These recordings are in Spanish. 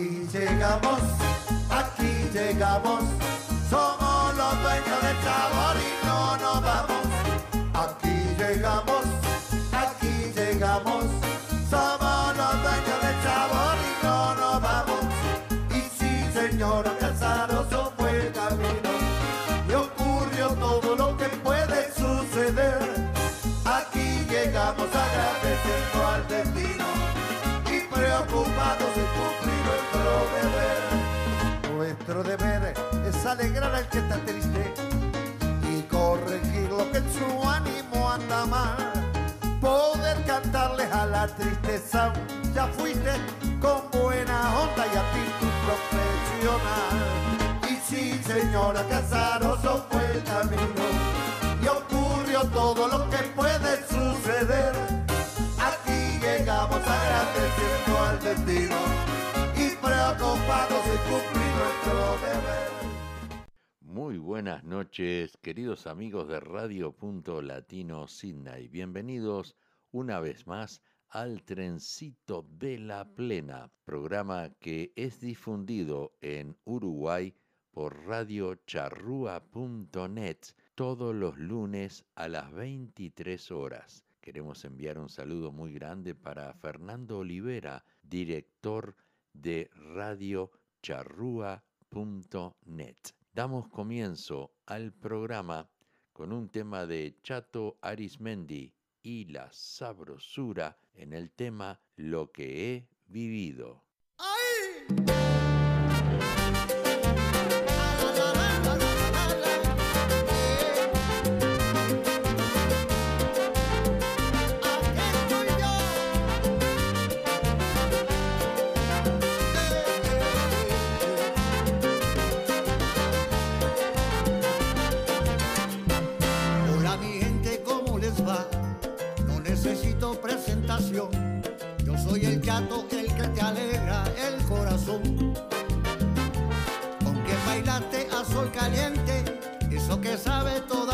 Aquí llegamos, aquí llegamos, Nuestro deber es alegrar al que está triste y corregir lo que en su ánimo anda mal. Poder cantarles a la tristeza, ya fuiste con buena onda y actitud profesional. Y sí, señora Casaroso fue el camino y ocurrió todo lo que puede suceder. Destino y preocupados cumplir nuestro deber. Muy buenas noches, queridos amigos de Radio Punto Latino Sydney. Bienvenidos una vez más al Trencito de la Plena, programa que es difundido en Uruguay por radiocharrúa.net todos los lunes a las 23 horas. Queremos enviar un saludo muy grande para Fernando Olivera, director de radiocharrúa.net. Damos comienzo al programa con un tema de Chato Arismendi y la sabrosura en el tema Lo que he vivido. Yo soy el chato, el que te alegra el corazón. Con que bailaste a sol caliente, eso que sabe toda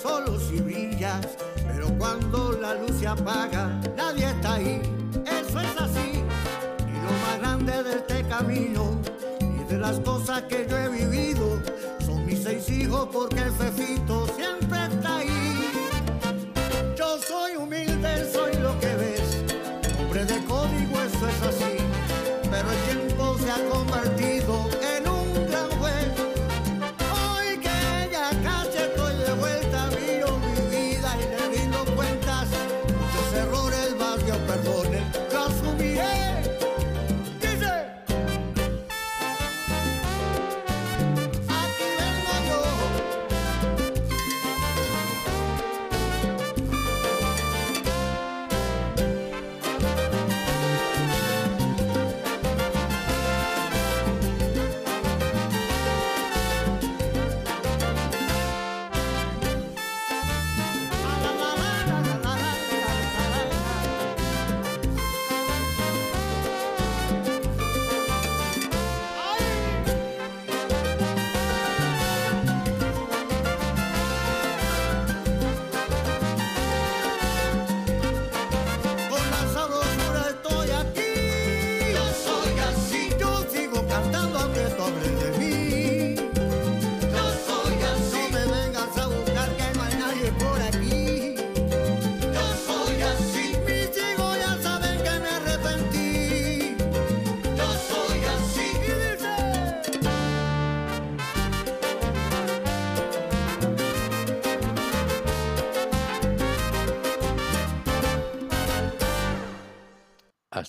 solo si brillas, pero cuando la luz se apaga, nadie está ahí, eso es así. Y lo más grande de este camino y de las cosas que yo he vivido, son mis seis hijos porque el fefito siempre está ahí. Yo soy humilde, soy lo que ves, hombre de código, eso es así,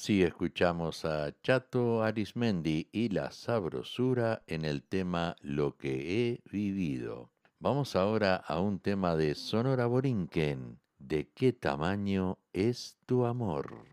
Así escuchamos a Chato Arismendi y la sabrosura en el tema Lo que he vivido. Vamos ahora a un tema de Sonora Borinquen. ¿De qué tamaño es tu amor?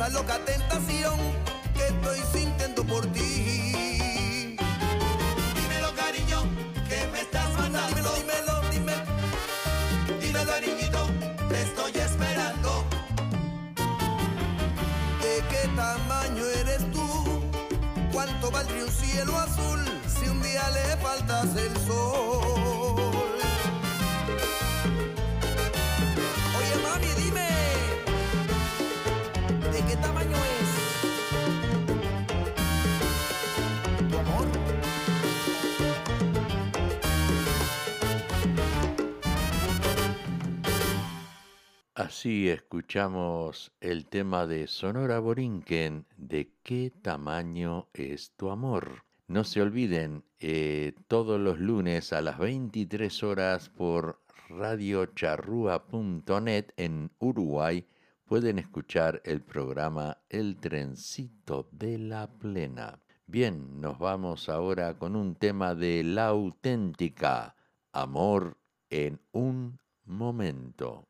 esa loca tentación que estoy sintiendo por ti. Dímelo, cariño, que me estás mandando. Dímelo, dímelo, dímelo. Dímelo, cariñito, te estoy esperando. ¿De qué tamaño eres tú? ¿Cuánto valdría un cielo azul si un día le faltas el sol? Así escuchamos el tema de Sonora Borinquen, ¿de qué tamaño es tu amor? No se olviden, eh, todos los lunes a las 23 horas por radiocharrúa.net en Uruguay pueden escuchar el programa El Trencito de la Plena. Bien, nos vamos ahora con un tema de la auténtica, Amor en un momento.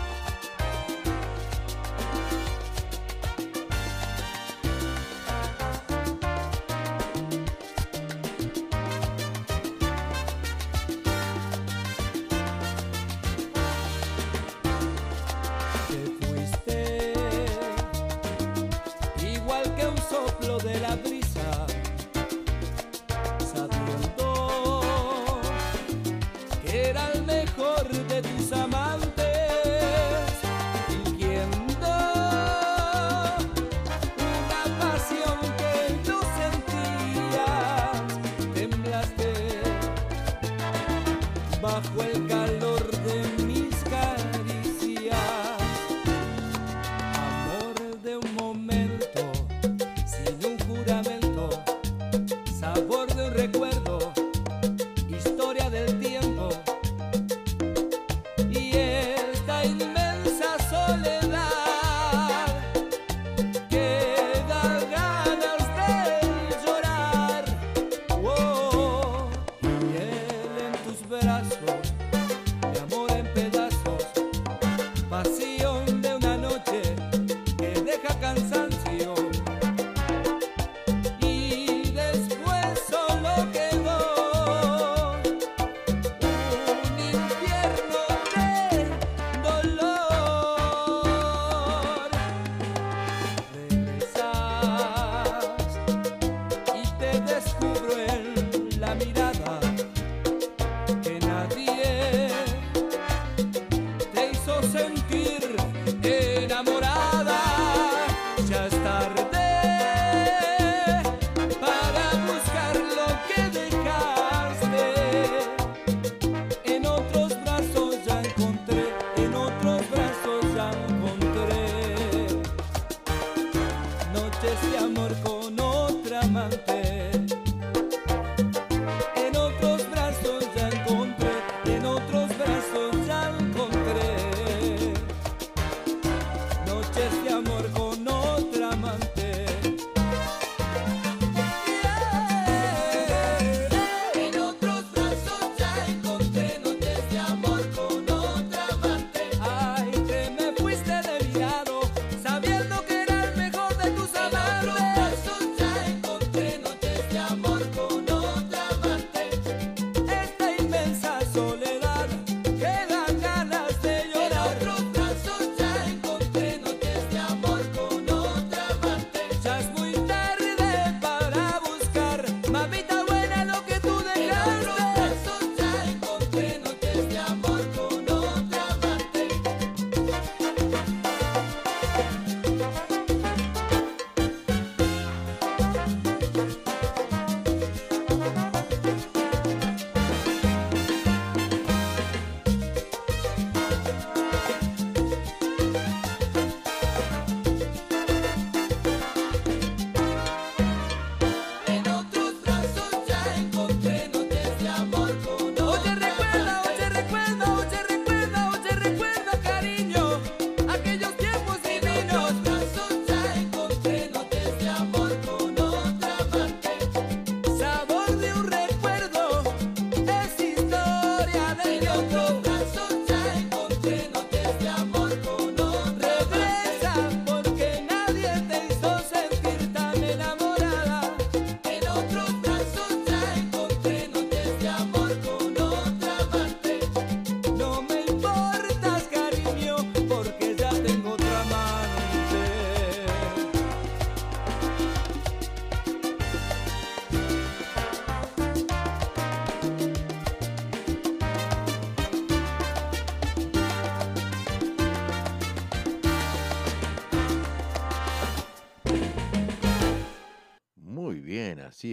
sentir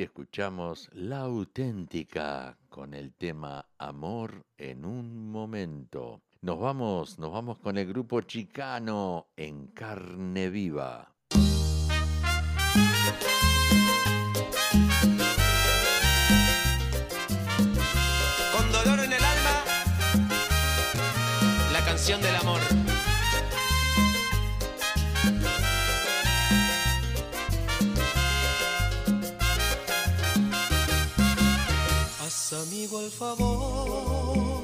escuchamos La auténtica con el tema Amor en un momento. Nos vamos, nos vamos con el grupo chicano en carne viva. Con dolor en el alma, la canción del amor. Amigo el favor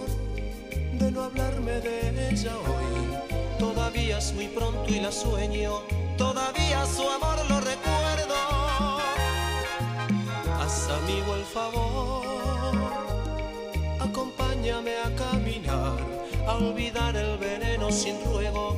de no hablarme de ella hoy. Todavía es muy pronto y la sueño, todavía su amor lo recuerdo. Haz amigo el favor, acompáñame a caminar, a olvidar el veneno sin ruego,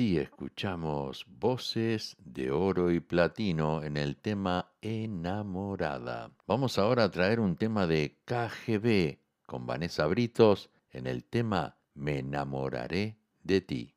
Escuchamos voces de oro y platino en el tema Enamorada. Vamos ahora a traer un tema de KGB con Vanessa Britos en el tema Me enamoraré de ti.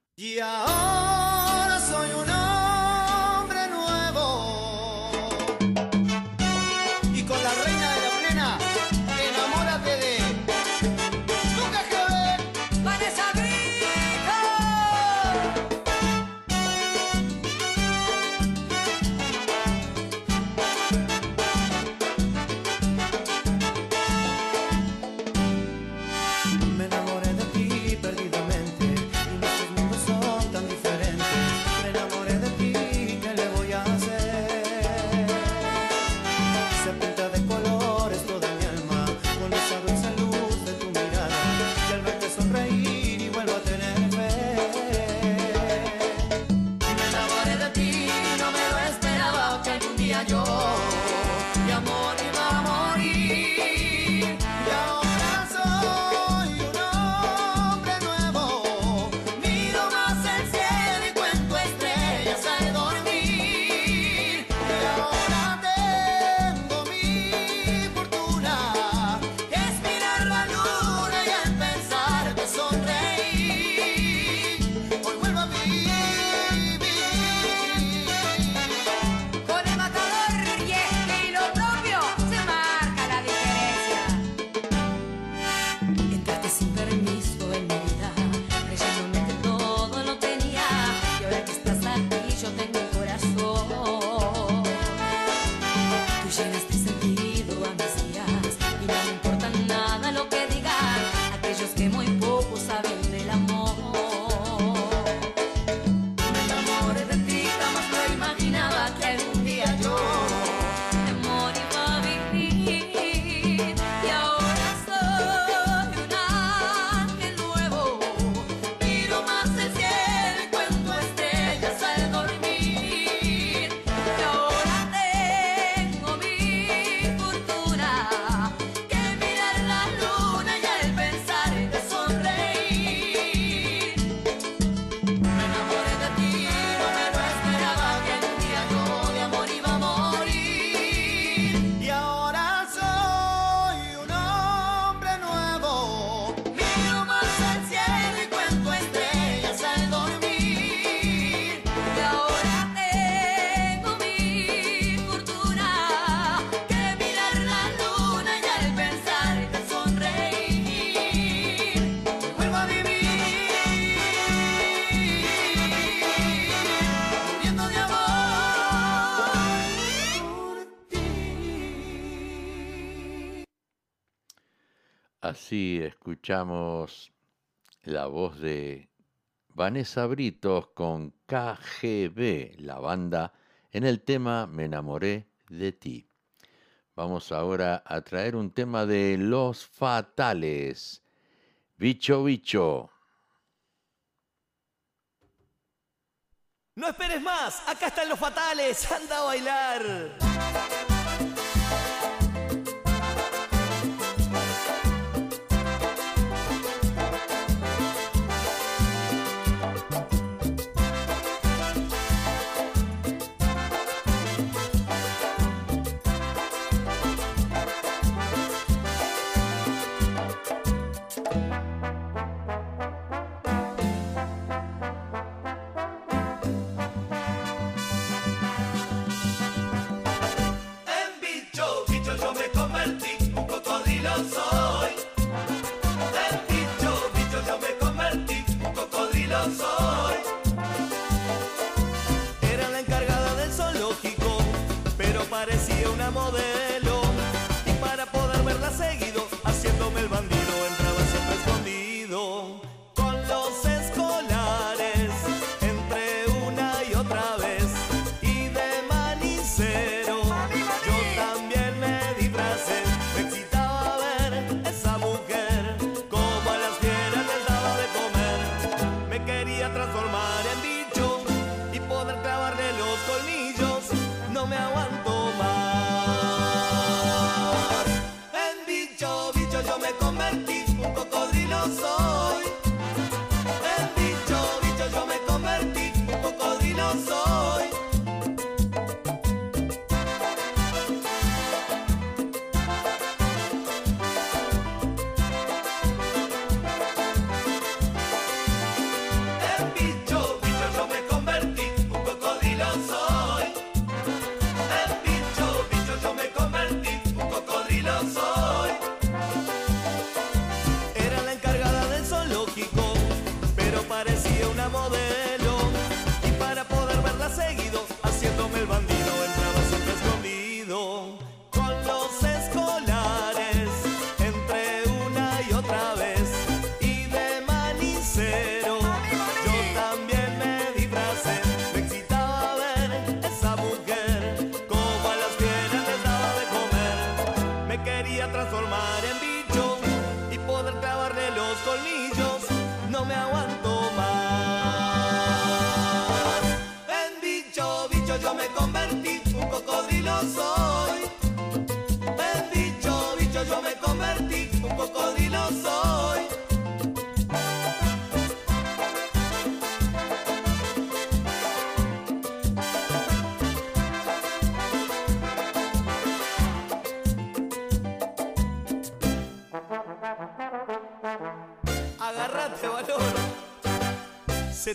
yo. escuchamos la voz de Vanessa Britos con KGB, la banda, en el tema Me enamoré de ti. Vamos ahora a traer un tema de Los Fatales. Bicho, bicho. No esperes más, acá están los fatales, anda a bailar.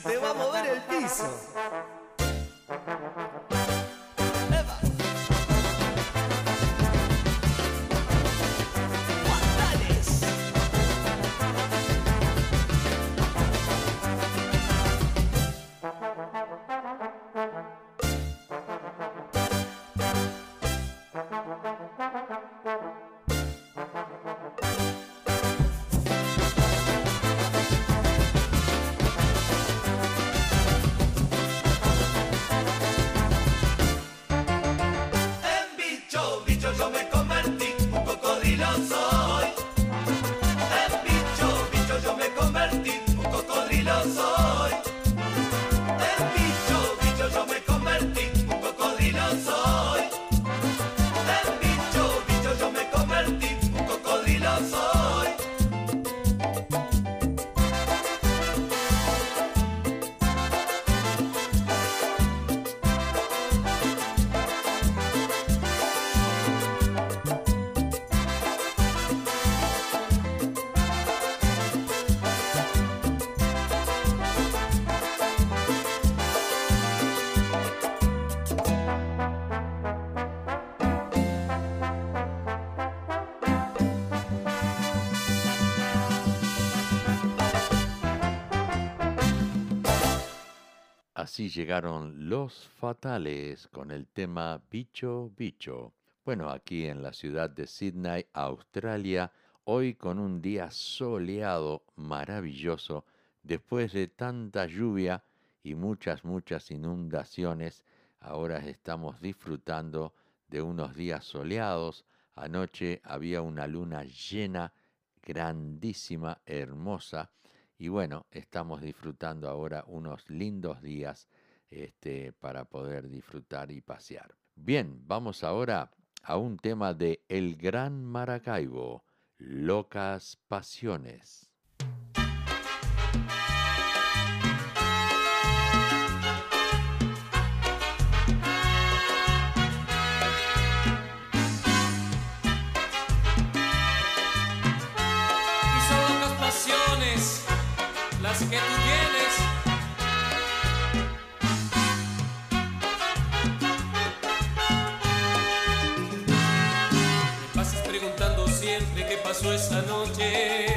Te va Llegaron los fatales con el tema Bicho Bicho. Bueno, aquí en la ciudad de Sydney, Australia, hoy con un día soleado, maravilloso, después de tanta lluvia y muchas, muchas inundaciones, ahora estamos disfrutando de unos días soleados. Anoche había una luna llena, grandísima, hermosa, y bueno, estamos disfrutando ahora unos lindos días este, para poder disfrutar y pasear. Bien, vamos ahora a un tema de El Gran Maracaibo, Locas Pasiones. Esa noche,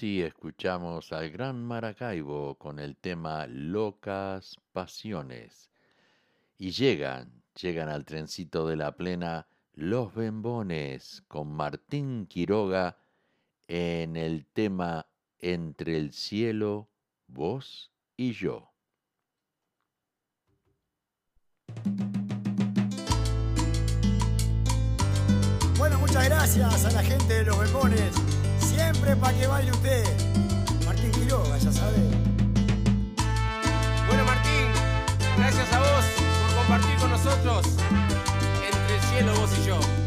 Así escuchamos al gran Maracaibo con el tema Locas Pasiones. Y llegan, llegan al trencito de la plena Los Bembones con Martín Quiroga en el tema Entre el cielo, vos y yo. Bueno, muchas gracias a la gente de los Bemones. Siempre para que baile usted. Martín Quiroga, ya sabe. Bueno, Martín, gracias a vos por compartir con nosotros entre el cielo, vos y yo.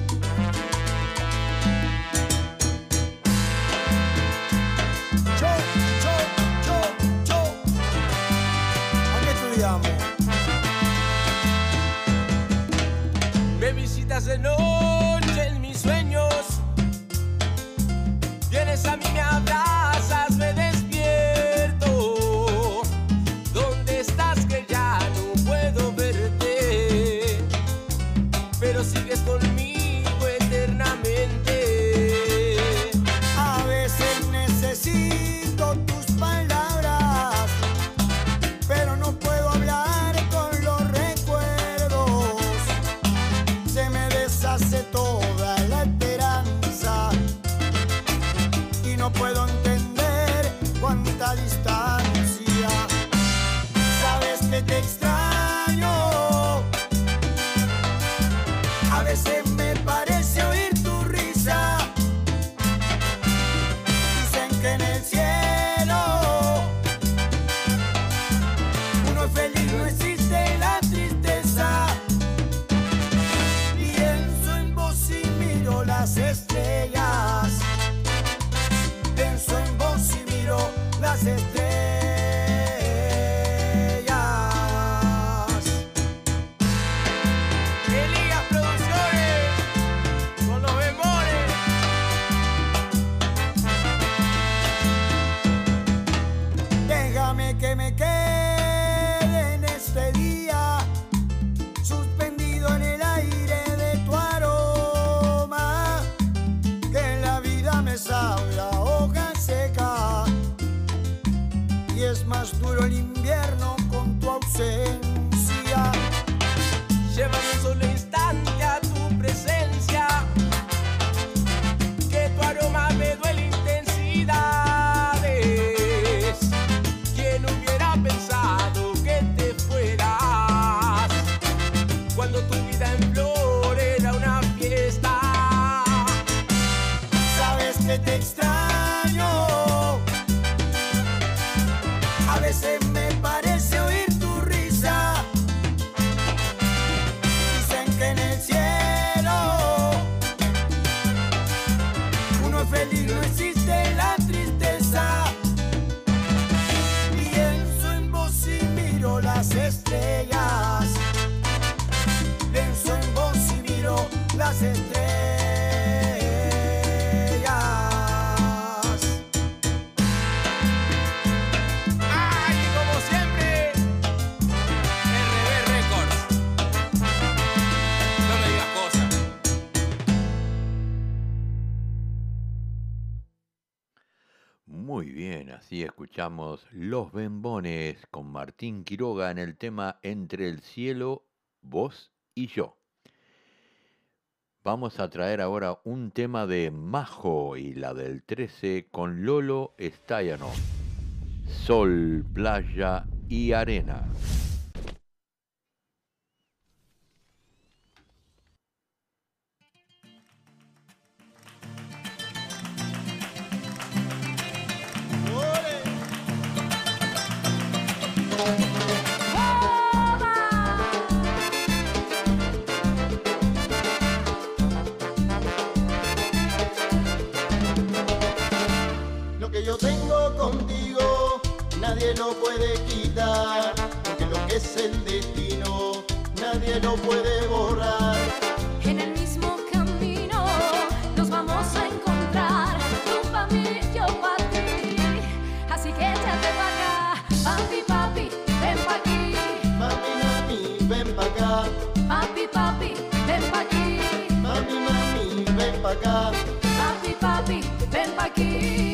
Más duro el invierno con tu ausencia. Llévame un Los Bembones con Martín Quiroga en el tema Entre el cielo, vos y yo. Vamos a traer ahora un tema de Majo y la del 13 con Lolo Estayano. Sol, playa y arena. Lo puede borrar. En el mismo camino nos vamos a encontrar, tú pa' mí, yo pa' ti. Así que échate pa' acá, papi, papi, ven pa' aquí. Mami, mami, ven pa' acá, Papi, papi, ven pa' aquí. mami, mami, ven pa' acá, Papi, papi, ven pa' aquí.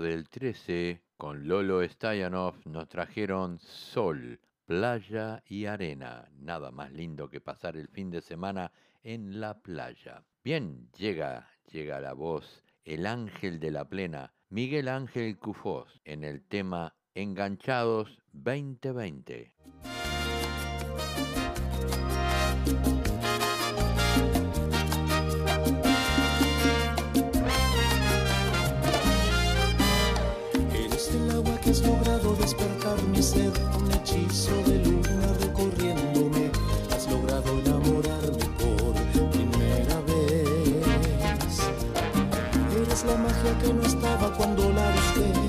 del 13, con Lolo Stayanov, nos trajeron Sol, Playa y Arena. Nada más lindo que pasar el fin de semana en la playa. Bien, llega, llega la voz, el ángel de la plena, Miguel Ángel Cufós, en el tema Enganchados 2020. has logrado despertar mi sed, un hechizo de luna recorriéndome, has logrado enamorarme por primera vez. Eres la magia que no estaba cuando la busqué.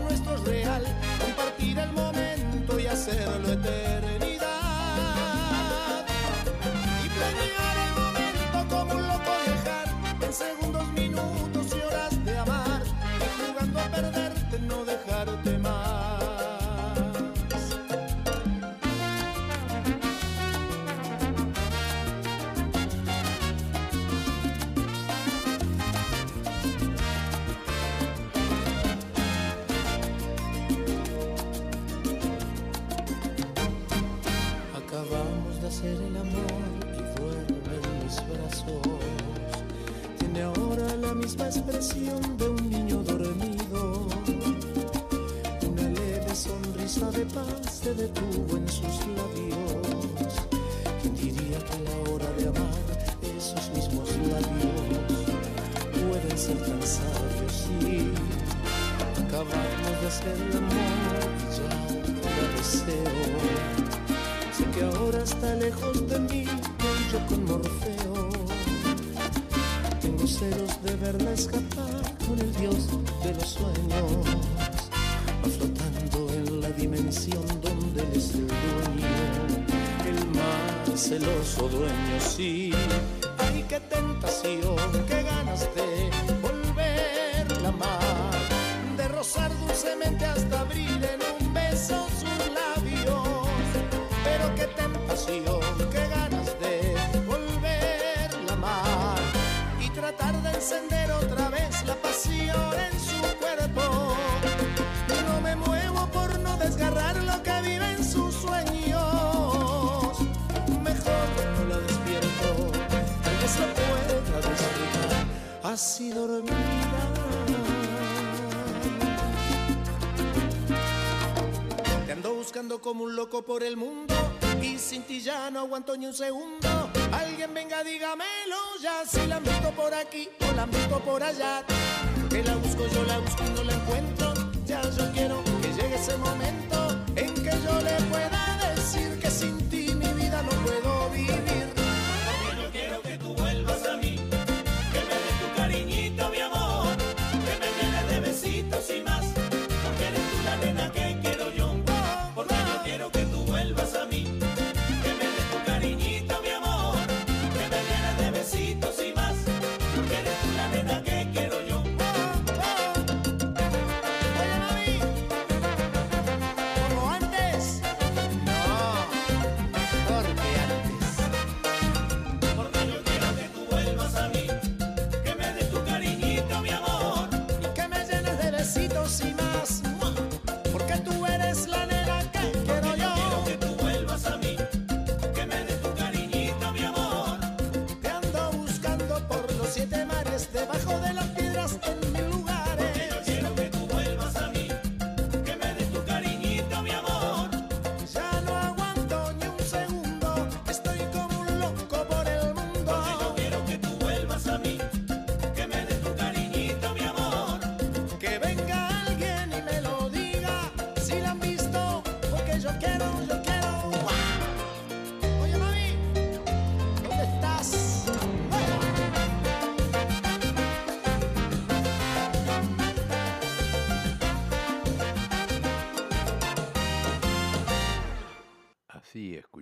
nuestro real, compartir el momento y hacerlo eterno. se detuvo en sus labios. ¿Quién diría que a la hora de amar esos mismos labios pueden ser tan sabios sí? acabamos de hacer el amor ya la deseo. Sé que ahora está lejos de mí, yo con Morfeo. Tengo celos de verla escapar. celoso dueño, sí. Ay, qué tentación, qué ganas de así dormida. Te ando buscando como un loco por el mundo y sin ti ya no aguanto ni un segundo. Alguien venga, dígamelo ya si la meto por aquí o la meto por allá. Que la busco, yo la busco y no la encuentro. Ya yo quiero que llegue ese momento en que yo le pueda decir que sin ti mi vida no puedo vivir.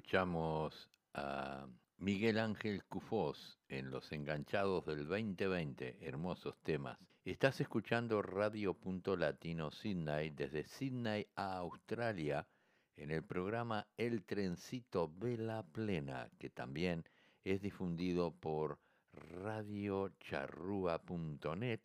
Escuchamos a Miguel Ángel Cufós en Los Enganchados del 2020, hermosos temas. Estás escuchando Radio Punto Latino Sydney desde Sydney a Australia en el programa El Trencito Vela Plena, que también es difundido por radiocharrúa.net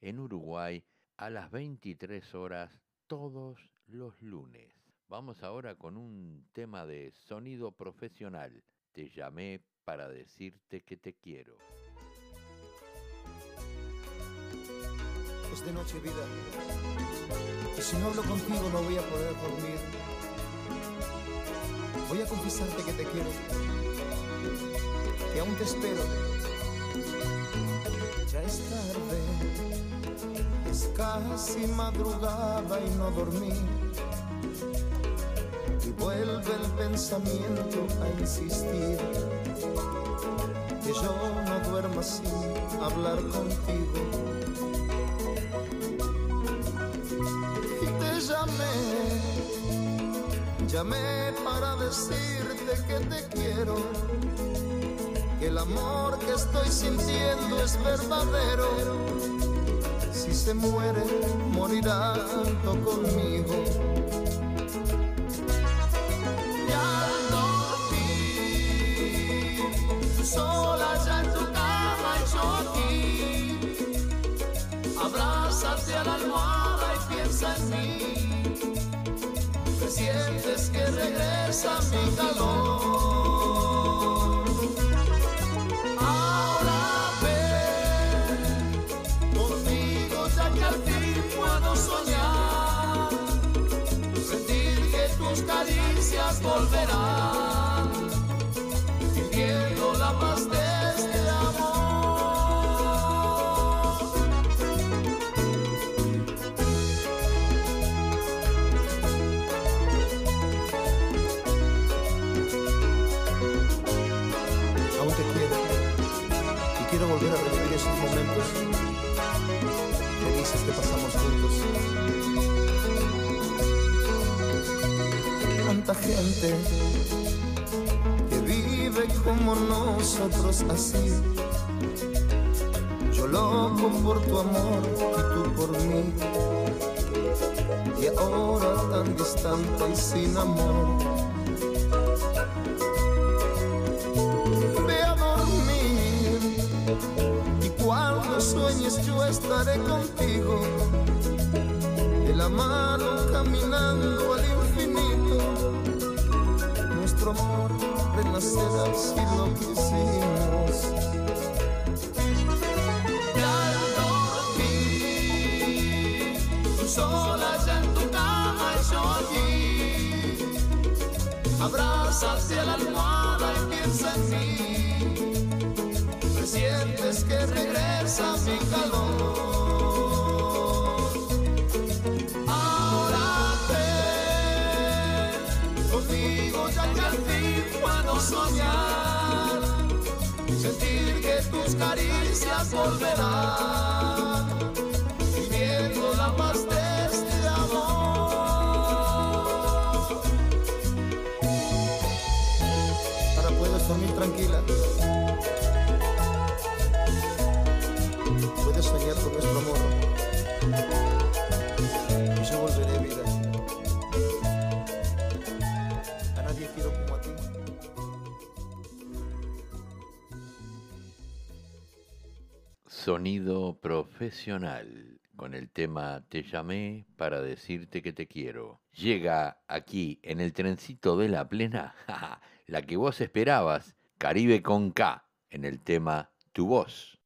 en Uruguay a las 23 horas todos los lunes. Vamos ahora con un tema de sonido profesional. Te llamé para decirte que te quiero. Es de noche, vida. Y si no hablo contigo no voy a poder dormir. Voy a confesarte que te quiero. Que aún te espero. Ya es tarde. Es casi madrugada y no dormí. Y vuelve el pensamiento a insistir. Que yo no duerma sin hablar contigo. y te llamé, llamé para decirte que te quiero, que el amor que estoy sintiendo es verdadero. Si se muere, morirá junto conmigo. Abrázate a la almohada y piensa en mí. Que sientes que regresa mi calor. Ahora ven conmigo ya que al fin puedo soñar. Sentir que tus caricias volverán. Pasamos juntos. Tanta gente que vive como nosotros así. Yo loco por tu amor y tú por mí. Y ahora tan distante y sin amor. estaré contigo, de la mano caminando al infinito. Nuestro amor renacerá si lo quisimos. solas en tu cama y yo aquí abrazas la almohada sientes que regresa mi calor. Ahora te conmigo ya que al fin puedo soñar, sentir que tus caricias volverán, viviendo la paz de este amor. Ahora puedes dormir tranquila. amor. A nadie quiero como a ti. Sonido profesional. Con el tema Te llamé para decirte que te quiero. Llega aquí en el trencito de la plena, la que vos esperabas, Caribe con K, en el tema Tu voz.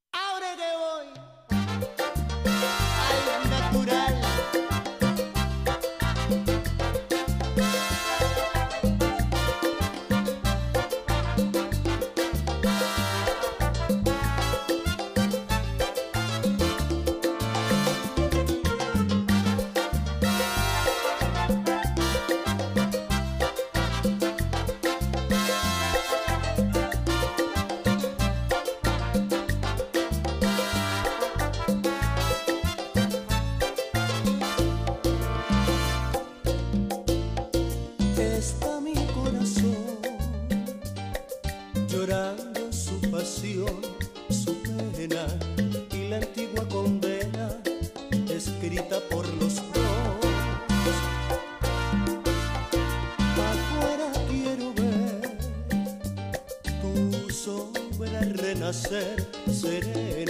ser seré.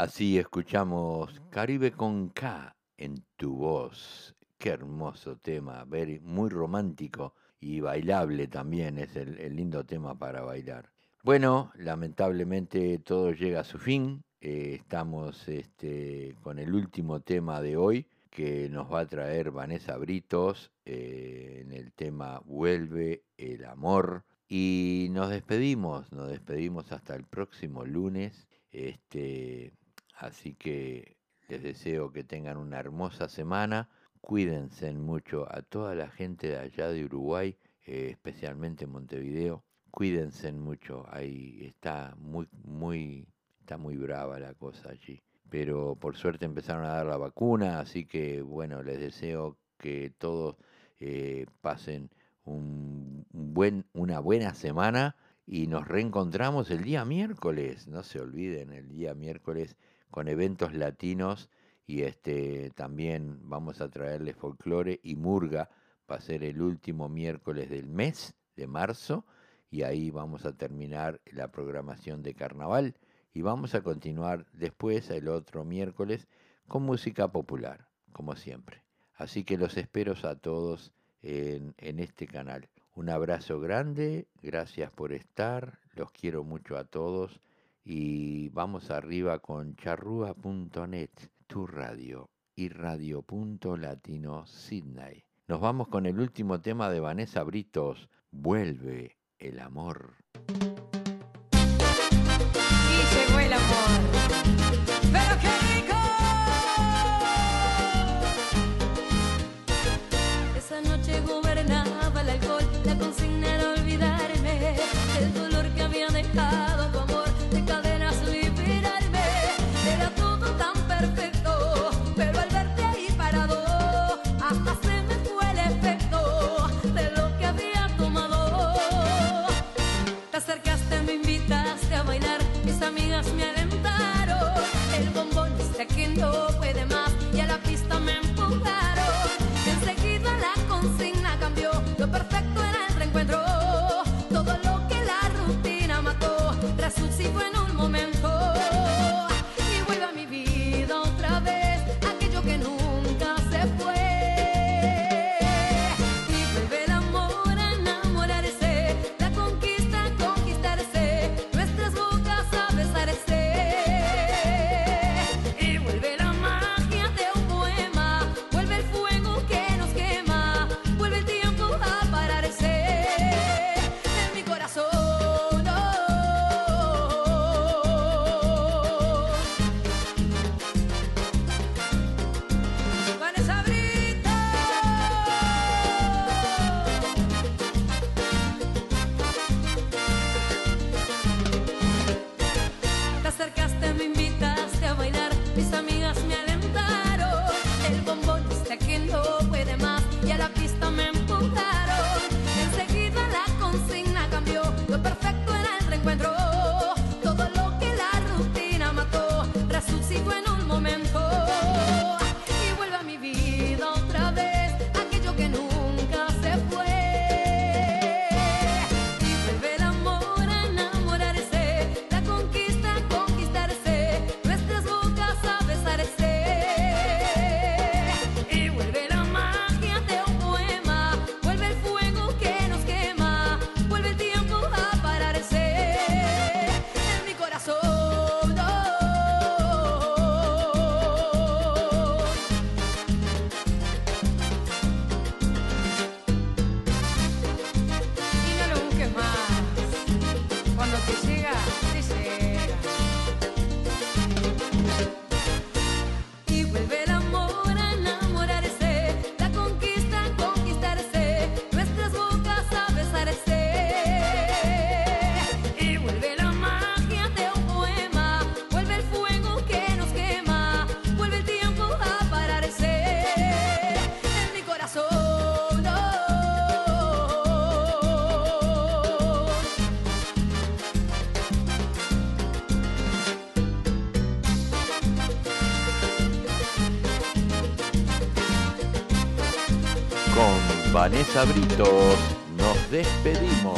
Así escuchamos Caribe con K en tu voz. Qué hermoso tema, muy romántico y bailable también, es el, el lindo tema para bailar. Bueno, lamentablemente todo llega a su fin. eh, estamos este, con el último tema de hoy que nos va a traer Vanessa Britos eh, en el tema Vuelve el amor. Y nos despedimos, nos despedimos hasta el próximo lunes. Este, así que les deseo que tengan una hermosa semana. Cuídense mucho a toda la gente de allá de Uruguay, eh, especialmente en Montevideo. Cuídense mucho. Ahí está muy, muy, está muy brava la cosa allí. Pero por suerte empezaron a dar la vacuna, así que bueno, les deseo que todos eh, pasen un buen, una buena semana y nos reencontramos el día miércoles. No se olviden, el día miércoles con eventos latinos y este también vamos a traerles folclore y murga. Va a ser el último miércoles del mes de marzo y ahí vamos a terminar la programación de carnaval y vamos a continuar después el otro miércoles con música popular, como siempre. Así que los espero a todos en, en este canal. Un abrazo grande, gracias por estar, los quiero mucho a todos y vamos arriba con charrúa.net, tu radio y radio.latino Sydney. Nos vamos con el último tema de Vanessa Britos, Vuelve el amor. Y llegó el amor. Con Vanessa Britos nos despedimos.